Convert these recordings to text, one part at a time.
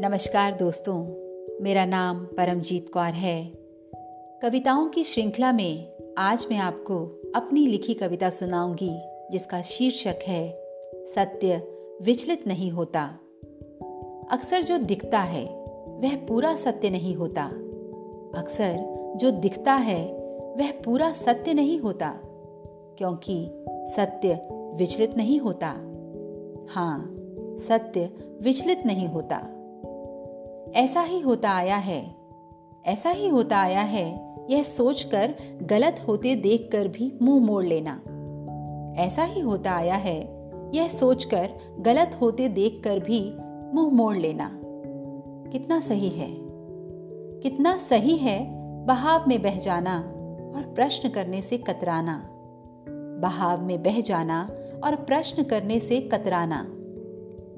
नमस्कार दोस्तों, मेरा नाम परमजीत कौर है। कविताओं की श्रृंखला में आज मैं आपको अपनी लिखी कविता सुनाऊँगी, जिसका शीर्षक है, सत्य विचलित नहीं होता। अक्सर जो दिखता है, वह पूरा सत्य नहीं होता। अक्सर जो दिखता है, वह पूरा सत्य नहीं होता, क्योंकि सत्य विचलित नहीं होता। हाँ सत्य विचलित नहीं होता। ऐसा ही होता आया है। ऐसा ही होता आया है। यह सोचकर गलत होते देखकर भी मुँह मोड़ लेना। ऐसा ही होता आया है। यह सोचकर गलत होते देखकर भी मुँह मोड़ लेना। कितना सही है। कितना सही है बहाव में बह जाना और प्रश्न करने से कतराना। बहाव में बह जाना और प्रश्न करने से कतराना।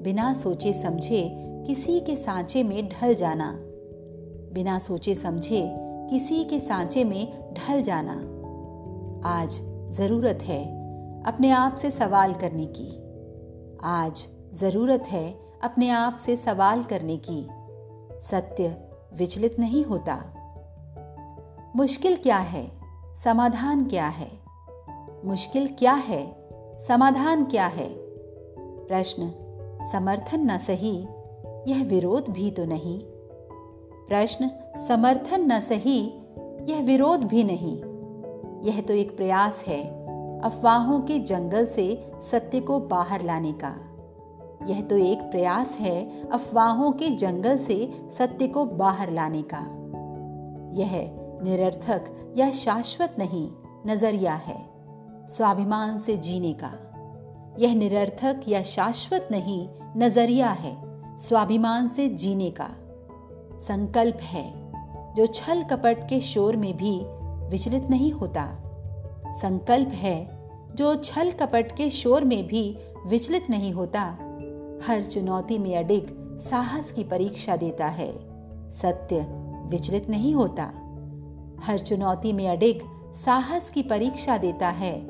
बिना सोचे समझे किसी के सांचे में ढल जाना। बिना सोचे समझे किसी के सांचे में ढल जाना। आज ज़रूरत है अपने आप से सवाल करने की। आज ज़रूरत है अपने आप से सवाल करने की। सत्य विचलित नहीं होता। मुश्किल क्या है? समाधान क्या है? मुश्किल क्या है? समाधान क्या है? प्रश्न, समर्थन न सही यह विरोध भी तो नहीं। प्रश्न, समर्थन न सही, यह विरोध भी नहीं। यह तो एक प्रयास है, अफवाहों के जंगल से सत्य को बाहर लाने का। यह तो एक प्रयास है, अफवाहों के जंगल से सत्य को बाहर लाने का। यह निरर्थक या शाश्वत नहीं, नज़रिया है, स्वाभिमान से जीने का। यह निरर्थक या शाश्वत नहीं, नज़रिया है। स्वाभिमान से जीने का संकल्प है, जो छल कपट के शोर में भी विचलित नहीं होता। संकल्प है, जो छल कपट के शोर में भी विचलित नहीं होता। हर चुनौती में अडिग साहस की परीक्षा देता है। सत्य विचलित नहीं होता। हर चुनौती में अडिग साहस की परीक्षा देता है।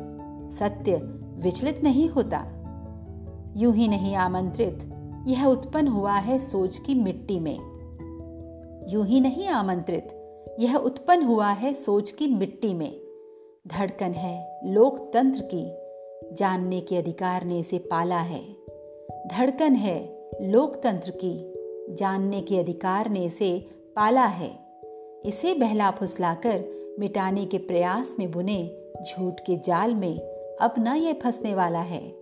सत्य विचलित नहीं होता। यूँ ही नहीं आमंत्रित यह उत्पन्न हुआ है सोच की मिट्टी में। यूँ ही नहीं आमंत्रित, यह उत्पन्न हुआ है सोच की मिट्टी में। धड़कन है लोकतंत्र की, जानने के अधिकार ने इसे पाला है। धड़कन है लोकतंत्र की, जानने के अधिकार ने इसे पाला है। इसे बहला फुसलाकर मिटाने के प्रयास में बुने, झूठ के जाल में अब न यह फंसने वाला है।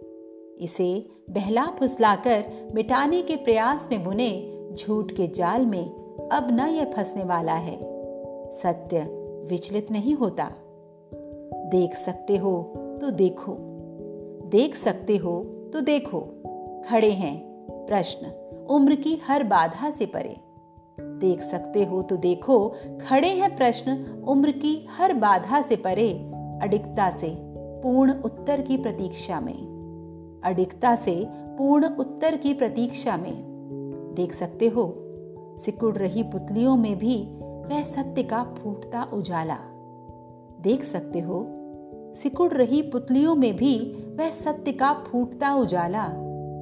इसे बहला फुसलाकर मिटाने के प्रयास में बुने झूठ के जाल में अब न यह फंसने वाला है। सत्य विचलित नहीं होता। देख सकते हो तो देखो। देख सकते हो तो देखो। खड़े हैं। प्रश्न, उम्र की हर बाधा से परे। देख सकते हो तो देखो। खड़े हैं प्रश्न, उम्र की हर बाधा से परे। अडिकता से पूर्ण उत्तर की प्रतीक्षा में। अडिगता से पूर्ण उत्तर की प्रतीक्षा में। देख सकते हो, सिकुड़ रही पुतलियों में भी वह सत्य का फूटता उजाला। देख सकते हो, सिकुड़ रही पुतलियों में भी वह सत्य का फूटता उजाला,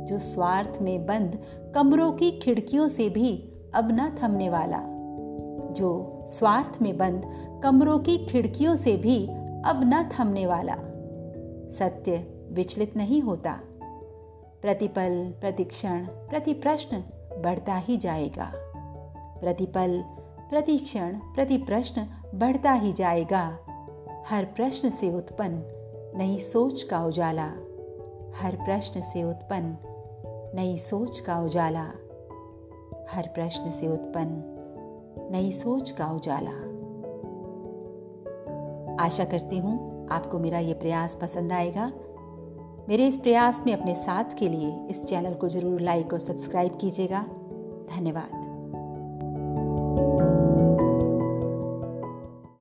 जो स्वार्थ में बंद कमरों की खिड़कियों से भी अब न थमने वाला, जो स्वार्थ में बंद कमरों की खिड़कियों से भी अब न थमने वाला। सत्य विचलित नहीं होता। प्रतिपल, प्रतिक्षण प्रति प्रश्न बढ़ता ही जाएगा। प्रतिपल, प्रतिक्षण प्रति प्रश्न बढ़ता ही जाएगा। हर प्रश्न से उत्पन्न नई सोच का उजाला। हर प्रश्न से उत्पन्न नई सोच का उजाला। हर प्रश्न से उत्पन्न नई सोच का उजाला। आशा करती हूँ आपको मेरा ये प्रयास पसंद आएगा। मेरे इस प्रयास में अपने साथ के लिए इस चैनल को ज़रूर लाइक और सब्सक्राइब कीजिएगा। धन्यवाद।